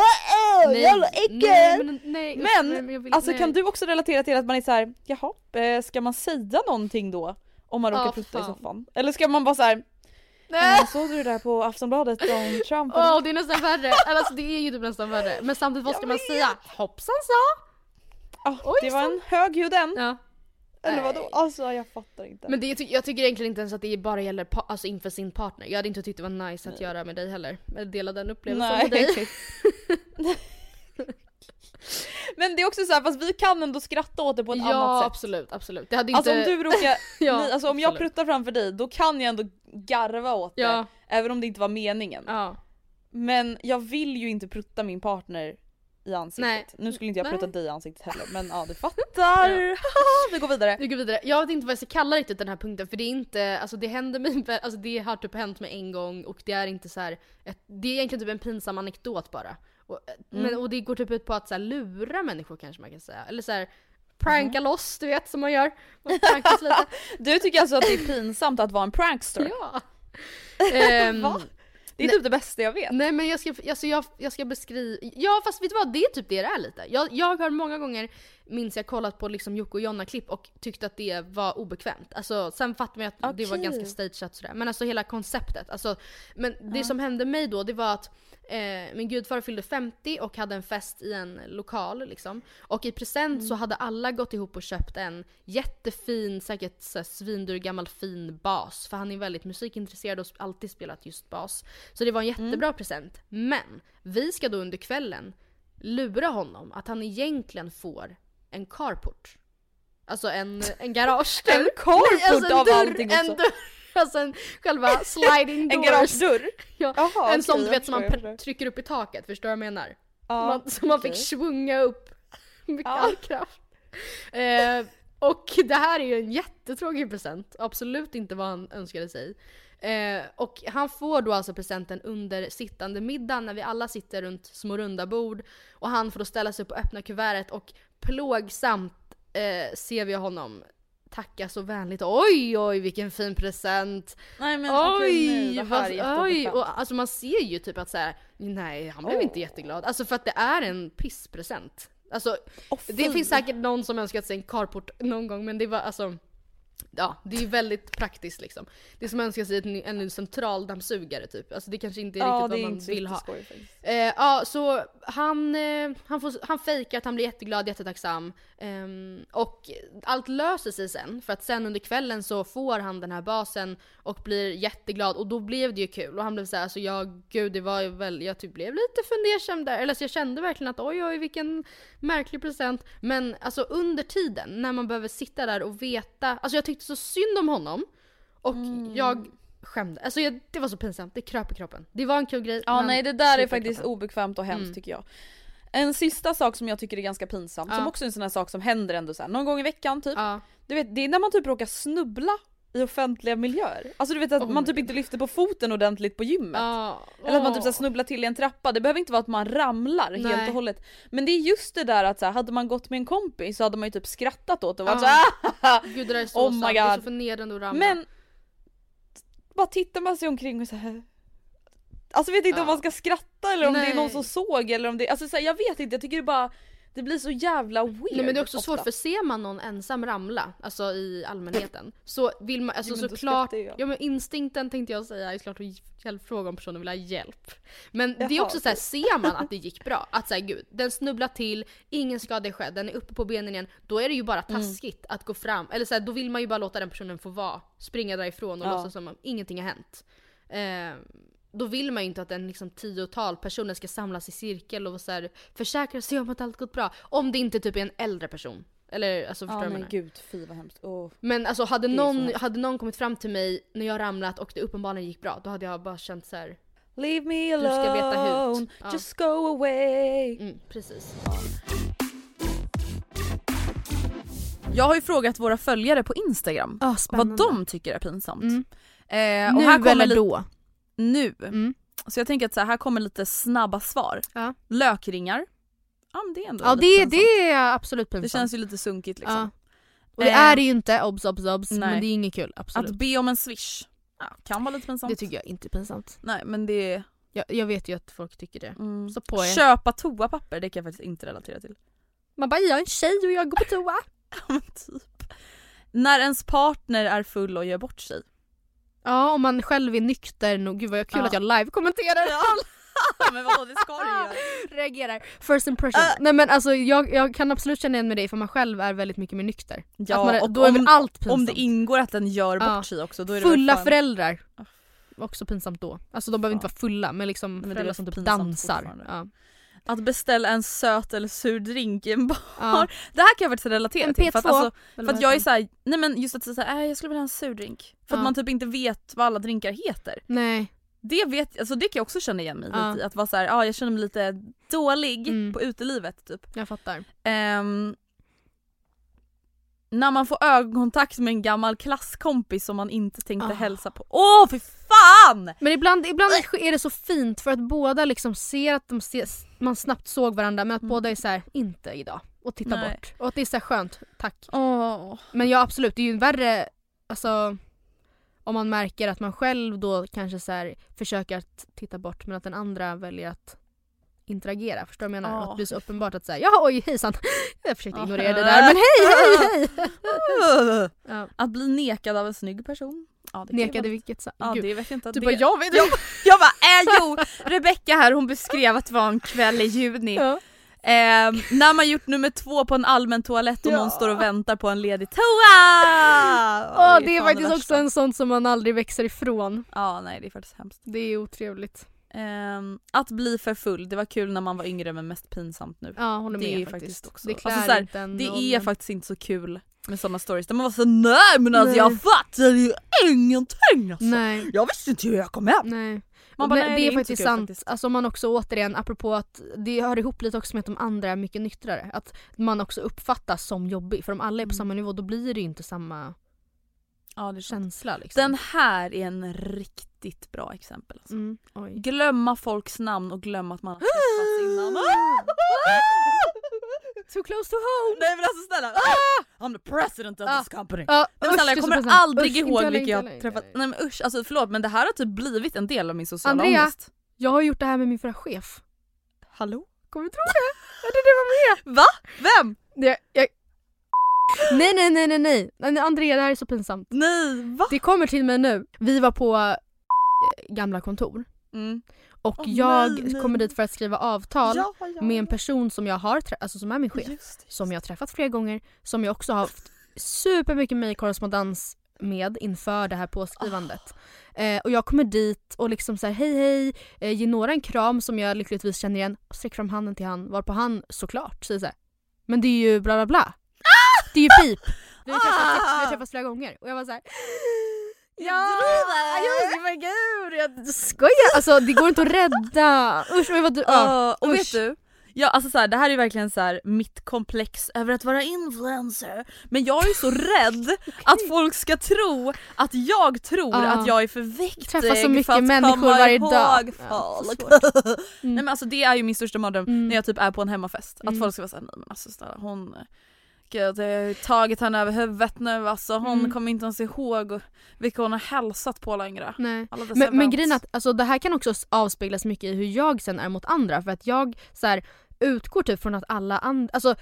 Åh, jävla äckel! nej, men, nej, Men, nej, jag vill- alltså nej. kan du också relatera till att man är så här, jaha, eh, ska man säga någonting då? Om man råkar Ja, prutta i fan. soffan? Eller ska man bara såhär, Nej! "Eh, såg du det där på Aftonbladet om Trump? Åh det är nästan värre. Alltså det är ju typ nästan värre. Men samtidigt vad ska man säga? Hoppsan sa! Ah, Oj, det var en högljudd en. Ja. Eller vadå? Nej. Alltså jag fattar inte. Men det, jag tycker egentligen inte ens att det bara gäller pa- alltså inför sin partner. Jag hade inte tyckt det var nice att göra med dig heller. Eller dela den upplevelsen med dig. Men det är också så här, fast vi kan ändå skratta åt det på ett ja annat sätt. absolut, absolut. Det hade inte... Alltså om du råkar, Ja, alltså om jag pruttar framför dig då kan jag ändå garva åt det. Ja. Även om det inte var meningen. Ja. Men jag vill ju inte prutta min partner i ansiktet. Nej. Nu skulle inte jag prutta dig i ansiktet heller men ja du fattar. vi går vidare. Vi går vidare. Jag vet inte vad jag ska kalla riktigt den här punkten för det är inte, alltså det händer mig, alltså det har typ hänt mig en gång och det är inte så här, ett, det är egentligen typ en pinsam anekdot bara. Och, Mm. men, och det går typ ut på att så här, lura människor kanske man kan säga. Eller så här, pranka loss du vet som man gör. Man. Du tycker alltså att det är pinsamt att vara en prankster? ja. Va? Det är typ det bästa jag vet. Nej men jag ska, alltså jag, jag ska beskriva, ja fast vet du vad det är typ det det är lite. Jag, jag har många gånger minns jag kollat på liksom Jocke och Jonna-klipp och tyckte att det var obekvämt. Alltså, sen fattar man ju att det var ganska stageat sådär. Men alltså hela konceptet. Alltså, men det som hände mig då det var att eh, min gudfar fyllde 50 och hade en fest i en lokal liksom. Och i present så hade alla gått ihop och köpt en jättefin, säkert svindyr gammal fin bas. För han är väldigt musikintresserad och alltid spelat just bas. Så det var en jättebra present. Men vi ska då under kvällen lura honom att han egentligen får en carport. Alltså en, en garage. En carport en av dörr, allting En också. dörr, alltså en, själva sliding doors. En garagedörr? Ja, Jaha, en sån du vet som man trycker upp i taket, förstår du vad jag menar? Ja, man, så man fick svunga upp med Ja. all kraft. Eh, och det här är ju en jättetråkig present, absolut inte vad han önskade sig. Eh, och han får då alltså presenten under sittande middag när vi alla sitter runt små runda bord. Och han får då ställa sig upp och öppna kuvertet och plågsamt eh, ser vi honom tacka så vänligt. Oj oj vilken fin present! Nej men okej nu, Oj! här vad, är oj! Och alltså man ser ju typ att så här, nej han blev inte jätteglad. Alltså för att det är en pisspresent. Alltså Åh, det finns säkert någon som önskat sig en carport någon gång men det var alltså Ja, det är ju väldigt praktiskt liksom. Det är som att önska sig en, en ny centraldammsugare typ. Alltså det kanske inte är Ja riktigt är vad man vill ha. faktiskt. Eh, ja, så han, eh, han, får, han fejkar att han blir jätteglad, jättetacksam. Ehm, och allt löser sig sen. För att sen under kvällen så får han den här basen och blir jätteglad. Och då blev det ju kul. Och han blev såhär, alltså jag, gud det var ju väl, jag typ blev lite fundersam där. Eller så jag kände verkligen att oj oj vilken märklig present. Men alltså under tiden, när man behöver sitta där och veta. Alltså jag tyckte så synd om honom. Och Mm. jag skämde. Alltså jag, det var så pinsamt, det kröp i kroppen. Det var en kul grej. Ja nej det där är faktiskt obekvämt och hemskt Mm. tycker jag. En sista sak som jag tycker är ganska pinsamt, Ja. som också är en sån här sak som händer ändå så här, någon gång i veckan typ. Ja. Du vet, det är när man typ råkar snubbla i offentliga miljöer. Alltså du vet att Oh man typ inte lyfter på foten ordentligt på gymmet. Ja. Eller att man typ så snubblar till i en trappa, det behöver inte vara att man ramlar helt Nej. och hållet. Men det är just det där att så här, hade man gått med en kompis så hade man ju typ skrattat åt det och varit Ja. såhär Gud det där är så Oh sant, det är så förnedrande att ramla. Men bara tittar man sig omkring och så här. Alltså vet inte om Ja. man ska skratta eller om det är någon Nej. som såg eller om det, alltså så här, jag vet inte, jag tycker det bara det blir så jävla weird Nej men det är också ofta. svårt för ser man någon ensam ramla, alltså i allmänheten, så vill man, alltså såklart, ja men instinkten tänkte jag säga är klart att fråga om personen vill ha hjälp. Men det är Jaha, också så här, ser man att det gick bra, att säga gud, den snubblar till, ingen skada är skedd, den är uppe på benen igen, då är det ju bara Mm. taskigt att gå fram, eller så här, då vill man ju bara låta den personen få vara, springa därifrån och Ja. låtsas som om ingenting har hänt. Eh, då vill man ju inte att en liksom, tiotal personer ska samlas i cirkel och så här, försäkra sig om att allt gått bra. Om det inte typ är en äldre person. Eller alltså förstår Ja du nej gud, fy vad hemskt. Åh. Men alltså hade någon, hemskt. hade någon kommit fram till mig när jag ramlat och det uppenbarligen gick bra, då hade jag bara känt så här. Leave me Du ska veta alone, hut. Ja. just go away. Mm, precis. Jag har ju frågat våra följare på Instagram Ah, vad de tycker är pinsamt. Mm. Eh, och nu här kommer eller lite, då? Nu. Mm. Så jag tänker att så här, här kommer lite snabba svar. Ja. Lökringar. Ja men det är ändå Ja det, pinsamt. det är absolut pinsamt. det känns ju lite sunkigt liksom. Ja. Och det Eh, är det ju inte, obs obs obs, nej. men det är inget kul. Absolut. Att be om en swish. Ja, kan vara lite pinsamt. Det tycker jag inte är pinsamt. Nej men det är... Jag, jag vet ju att folk tycker det. Mm. Så på er. Köpa toapapper, det kan jag faktiskt inte relatera till. Man bara jag är en tjej och jag går på toa. Men typ. När ens partner är full och gör bort sig. Ja om man själv är nykter nog, gud vad kul Ja. att jag live-kommenterar. men vadå det ska du göra. Reagerar. First impression. Äh. Nej men alltså jag, jag kan absolut känna igen med dig för man själv är väldigt mycket mer nykter. Ja, att man, och då är väl om- allt pinsamt. Om det ingår att den gör bort Ja. sig också då är det Fulla fan- föräldrar. Också pinsamt då. Alltså de behöver inte Ja. vara fulla men liksom Men föräldrar som typ dansar. Ja. Att beställa en söt eller sur drink i en bar. Ja. Det här kan jag faktiskt relatera En till. För att, P2. alltså, för att jag är såhär, nej men just att säga såhär, äh, jag skulle vilja ha en sur drink. För Ja. att man typ inte vet vad alla drinkar heter. Nej. Det, vet, alltså det kan jag också känna igen mig Ja. lite i. Att vara såhär, ja jag känner mig lite dålig Mm. på utelivet typ. Jag fattar. Ehm, när man får ögonkontakt med en gammal klasskompis som man inte tänkte Ah. hälsa på. Åh fy fan! Men ibland, ibland är det så fint för att båda liksom ser att de ser, man snabbt såg varandra men att Mm. båda är så här: inte idag. Och tittar Nej. bort. Och att det är så här skönt, tack. Åh. Men ja absolut, det är ju värre alltså, om man märker att man själv då kanske så här försöker att titta bort men att den andra väljer att interagera. Förstår du vad jag menar? Ja. Att det blir så uppenbart att säga ja oj hejsan. Jag försökte ignorera det där men hej hej hej. Att bli nekad av en snygg person. Ja, det Nekade vilket så. Ja det vet jag inte. Du det... bara jag vet jag, jag bara äh, jo, Rebecca här hon beskrev att det var en kväll i juni. Ja. Eh, när man gjort nummer två på en allmän toalett och Ja. någon står och väntar på en ledig toa! Åh, det är faktiskt värsta. också en sån som man aldrig växer ifrån. Ja nej det är faktiskt hemskt. Det är otrevligt. Ehm, att bli för full, det var kul när man var yngre men mest pinsamt nu. Ja, håller Det med är faktiskt. också- Det alltså klär så här, inte en Det är faktiskt inte så kul med sådana stories där man var så nej men alltså Nej. jag fattar ju ingenting alltså. Nej. Jag visste inte hur jag kom hem. Nej. Man bara, nej, det är, inte så faktiskt sant. faktiskt. Alltså man också återigen, apropå att det hör ihop lite också med att de andra är mycket nyktrare. Att man också uppfattas som jobbig. För om alla är på Mm. samma nivå då blir det ju inte samma Ja, det är känsla. Liksom. Den här är en riktigt bra exempel. Alltså. Mm. Glömma folks namn och glömma att man har träffats innan. Too close to home! Nej men alltså snälla! I'm the president of Ah. this company. Ja, Nej, men snälla, jag kommer aldrig Usch, ihåg vilka jag har träffat. Nej men usch, alltså förlåt men det här har typ blivit en del av min sociala Andrea. ångest. Jag har gjort det här med min förra chef. Hallå? Kommer du tro det? Jag det var med. Va? Vem? Det, jag... Nej nej nej nej nej. Andrea det här är så pinsamt. Nej, va? Det kommer till mig nu. Vi var på gamla kontor Mm. och Åh, jag nej, nej. kommer dit för att skriva avtal Ja, ja, med en person som jag har, alltså som är min chef. Just det, Som jag har träffat flera gånger, som jag också har haft supermycket mejlkorrespondens med inför det här påskrivandet. Eh, och jag kommer dit och liksom säger hej hej, eh, ger några en kram som jag lyckligtvis känner igen och sträcker fram handen till han varpå han såklart säger såhär Men det är ju bla bla bla. Det är ju pip. Vi har träffats, vi har träffats flera gånger och jag var såhär Ja, just men gud jag skojar! Alltså det går inte att rädda. Usch vad du, ja. Och vet du? Ja alltså så här, det här är verkligen så här mitt komplex över att vara influencer. Men jag är så rädd att folk ska tro att jag tror Ja. att jag är för viktig Träffar så för mycket att människor komma varje ihåg dag. folk. Ja, så Nej men alltså det är ju min största mardröm Mm. när jag typ är på en hemmafest. Att Mm. folk ska vara såhär, nej men alltså snälla hon Gud, jag har tagit henne över huvudet nu alltså. Hon Mm. kommer inte ens ihåg vilka hon har hälsat på längre. Nej. Men, men grejen att alltså, det här kan också avspeglas mycket i hur jag sen är mot andra för att jag så här, utgår typ från att alla andra, alltså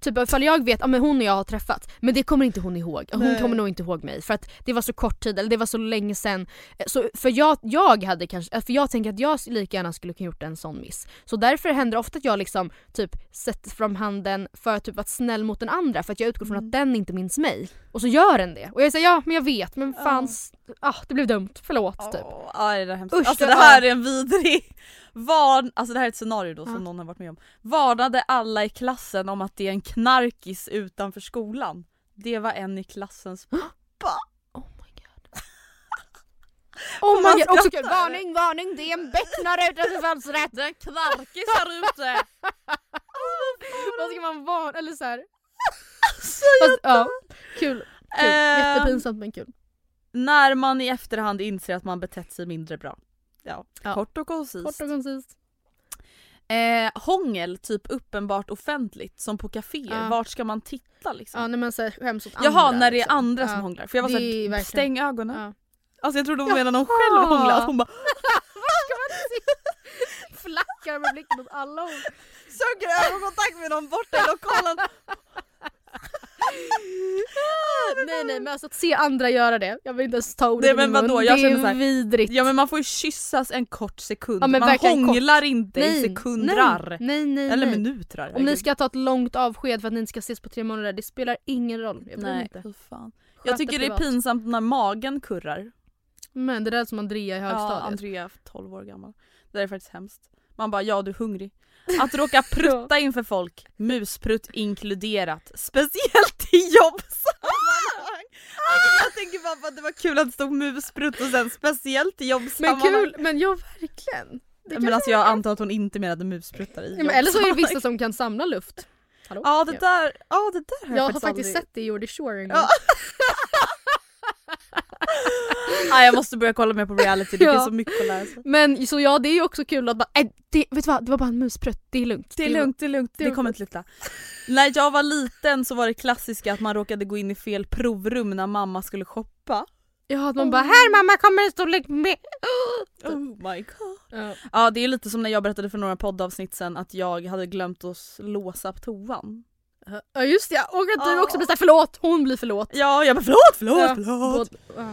Typ ifall jag vet att hon och jag har träffats men det kommer inte hon ihåg. Hon Nej. kommer nog inte ihåg mig för att det var så kort tid eller det var så länge sen. Så för jag, jag hade kanske, för jag tänker att jag lika gärna skulle kunna gjort en sån miss. Så därför händer det ofta att jag liksom typ sätter fram handen för att typ vara snäll mot den andra för att jag utgår från att den inte minns mig. Och så gör den det. Och jag säger ja men jag vet men fan, s- ah, det blev dumt, förlåt typ. Åh, ja det är hemskt. Usch, alltså det här är en vidrig varn, alltså det här är ett scenario då som Ja. någon har varit med om. Varnade alla i klassen om att det är en knarkis utanför skolan. Det var en i klassens pappa. Oh my god. Oh my god, också kul. Varning, varning, det är en becknare utanför fönstret! Det är en knarkis här ute! Vad ska man varna? Eller såhär. Så Fast, ja, kul. kul. Ehm, Jättepinsamt men kul. När man i efterhand inser att man betett sig mindre bra. Ja, Ja. kort och koncist. Kort och koncist. Eh, hångel, typ uppenbart offentligt som på kaféer. Ja. Vart ska man titta liksom? Ja när man såhär skäms åt andra. Jaha, när det är liksom. andra ja. som hånglar. För jag var såhär, verkligen- stäng ögonen. Ja. Alltså jag trodde hon menade när hon själv hånglade. Att hon bara Flackar med blicken åt alla håll. söker ögonkontakt med någon borta i lokalen. Nej nej men alltså att se andra göra det. Jag vill inte ens ta ordet Nej, i men vadå? Jag Det är här- vidrigt. Ja men man får ju kyssas en kort sekund. Ja, man verkligen kort. hånglar inte i nej, sekundrar. Nej nej Eller nej. minutrar. Om ni ska ta ett långt avsked för att ni inte ska ses på tre månader, det spelar ingen roll. Jag Nej, inte. fy fan. Jag tycker det är pinsamt när magen kurrar. Men det där är som Andrea i Ja, högstadiet. Andrea 12 år gammal. Det där är faktiskt hemskt. Man bara ja du är hungrig. Att råka prutta inför folk, musprutt inkluderat. Speciellt i jobbsammanhang. Alltså, jag tänker bara på att det var kul att det stod musprutt och sen speciellt i men jobbsammanhang. kul, men ja verkligen. Det Men kanske alltså jag antar att hon inte menade muspruttar i Ja, men eller så är det jobbsammanhang. vissa som kan samla luft. Hallå? Ja det där, ja det där har Jag har faktiskt, faktiskt aldrig... sett det i Jordy Shore en gång. Ja. Nej, jag måste börja kolla mer på reality, det Ja. finns så mycket att lära sig. Men så ja, det är ju också kul att bara, äh, det, vet du vad, det var bara en musprutt, det är lugnt. Det är lugnt, det är lugnt, det det kommer inte sluta. När jag var liten så var det klassiska att man råkade gå in i fel provrum när mamma skulle shoppa. Ja, att man bara här mamma kommer en storlek med. Oh my god. Ja. Ja det är lite som när jag berättade för några poddavsnitt sen att jag hade glömt att låsa upp toan. Ja just ja, och att du också blir såhär förlåt, hon blir förlåt. Ja jag bara förlåt, förlåt, Ja, förlåt. Ja,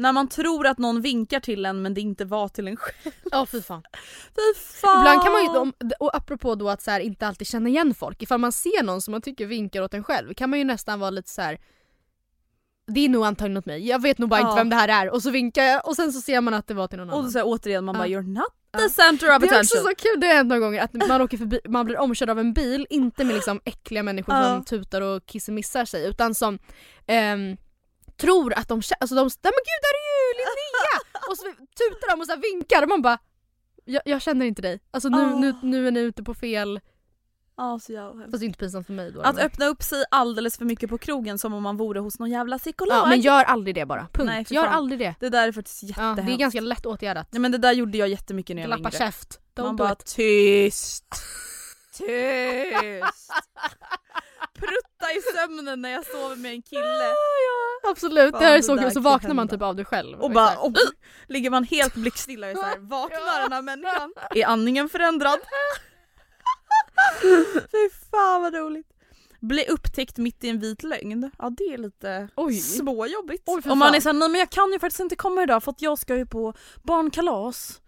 När man tror att någon vinkar till en men det inte var till en själv. Ja fy fan. Fy fan. Ibland kan man ju, om- och apropå då att så här, inte alltid känna igen folk, ifall man ser någon som man tycker vinkar åt en själv kan man ju nästan vara lite så här. Det är nog antagligen åt mig, jag vet nog bara Ja. inte vem det här är och så vinkar jag och sen så ser man att det var till någon Och annan. så här, återigen man Ja. bara you're not the center of Det är också attention. så kul, det har hänt några gånger att man åker förbi, man blir omkörd av en bil, inte med liksom äckliga människor som tutar och kissemissar sig utan som ehm, tror att de alltså de, nej men gud där är ju Linnea! och så tutar de och så vinkar och man bara jag, jag känner inte dig, alltså nu, Ah. nu, nu är ni ute på fel, Ja, så jävla fast det är inte pinsamt för mig då. Att men- öppna upp sig alldeles för mycket på krogen som om man vore hos någon jävla psykolog. ja, men gör aldrig det bara, punkt. Nej, gör fan. aldrig det. Det där är faktiskt Ja, jättehemskt. det är ganska lätt åtgärdat. Nej men det där gjorde jag jättemycket när jag var Klappa yngre. käft. Don't Man bara it. tyst. Tyst. Prutta i sömnen när jag sover med en kille. Absolut, Fan, det här är så kul. Så vaknar man typ av det själv. Och bara och, ligger man helt blickstilla och är såhär, vaknar den här människan? Är andningen förändrad? Fy fan vad roligt. Bli upptäckt mitt i en vit lögn. Ja det är lite Oj. småjobbigt. Oj, Om man är såhär, nej men jag kan ju faktiskt inte komma idag för att jag ska ju på barnkalas.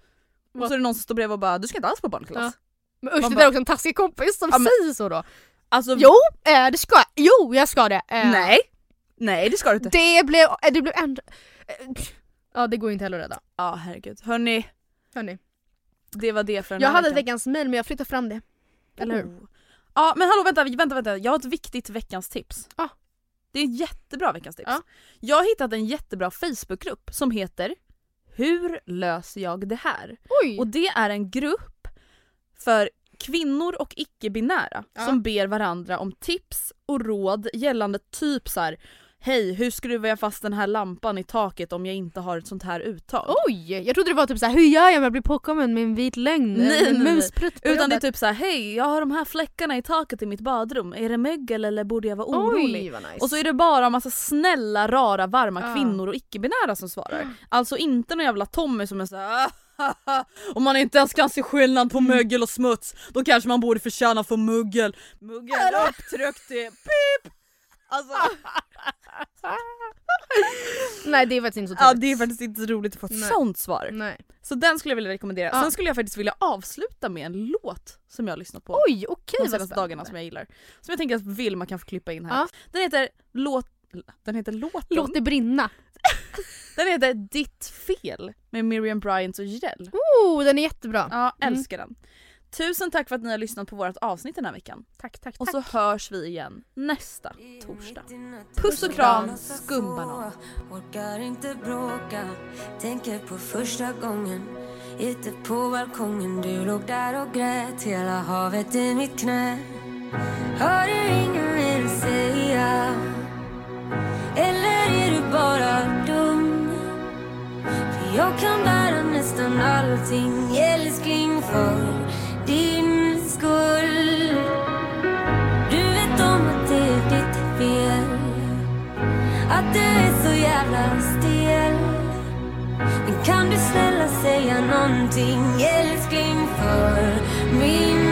Och Vad? så är det någon som står bredvid och bara, du ska inte alls på barnkalas. Ja. Men usch Man det bara- där är också en taskig kompis som Ja, men- säger så då. Alltså, Jo, eh, det ska jag. Jo, jag ska det. Eh, nej. Nej det ska du inte. Det blev, eh, det blev ändå... eh, Ja det går inte heller att rädda. Ja herregud. Hörni, Hörni. det var det för den Jag här hade veckan. veckans mail men jag flyttar fram det. Eller hur? Oh. Ja men hallå vänta, vänta, vänta. Jag har ett viktigt veckans tips. Ja. Det är ett jättebra veckans tips. Ja. Jag har hittat en jättebra Facebookgrupp som heter Hur löser jag det här? Oj! Och det är en grupp för kvinnor och icke-binära Ja. som ber varandra om tips och råd gällande typ så här. Hej, hur skruvar jag fast den här lampan i taket om jag inte har ett sånt här uttag? Oj! Jag trodde det var typ såhär, hur gör jag om jag blir påkommen med en vit lögn? Nej, en nej, nej. Utan det är jobbet? typ så här: hej jag har de här fläckarna i taket i mitt badrum, är det mögel eller borde jag vara orolig? Oj vad nice. Och så är det bara massa snälla, rara, varma Ja. kvinnor och icke-binära som svarar. Alltså inte någon jävla Tommy som är såhär om man inte ens kan se skillnad på Mm. mögel och smuts då kanske man borde förtjäna för muggel. Muggel upptryckt i pip! Alltså, Nej det är faktiskt inte så ja trevligt. det är faktiskt inte så roligt att få ett Nej. sånt svar. Nej. Så den skulle jag vilja rekommendera. Ja. Sen skulle jag faktiskt vilja avsluta med en låt som jag har lyssnat på. Oj okej de senaste dagarna som jag gillar. Som jag tänker att Vilma kan få klippa in här. Ja. Den heter Låt... Den heter Låten. Låt det brinna. Den heter Ditt fel med Miriam Bryant och Jireel. Oh den är jättebra. Ja, Mm. älskar den. Tusen tack för att ni har lyssnat på vårt avsnitt den här veckan. Tack tack Och tack. så hörs vi igen nästa torsdag. Puss och kram, skumbanan. Orkar inte bråka Tänker på första gången Ute på balkongen Du låg där och grät Hela havet i mitt knä Har du inget mer säga? Bara dum? För jag kan bära nästan allting Älskling för din skull Du vet om att det är ditt fel att du är så jävla stel Men kan du snälla säga någonting älskling för min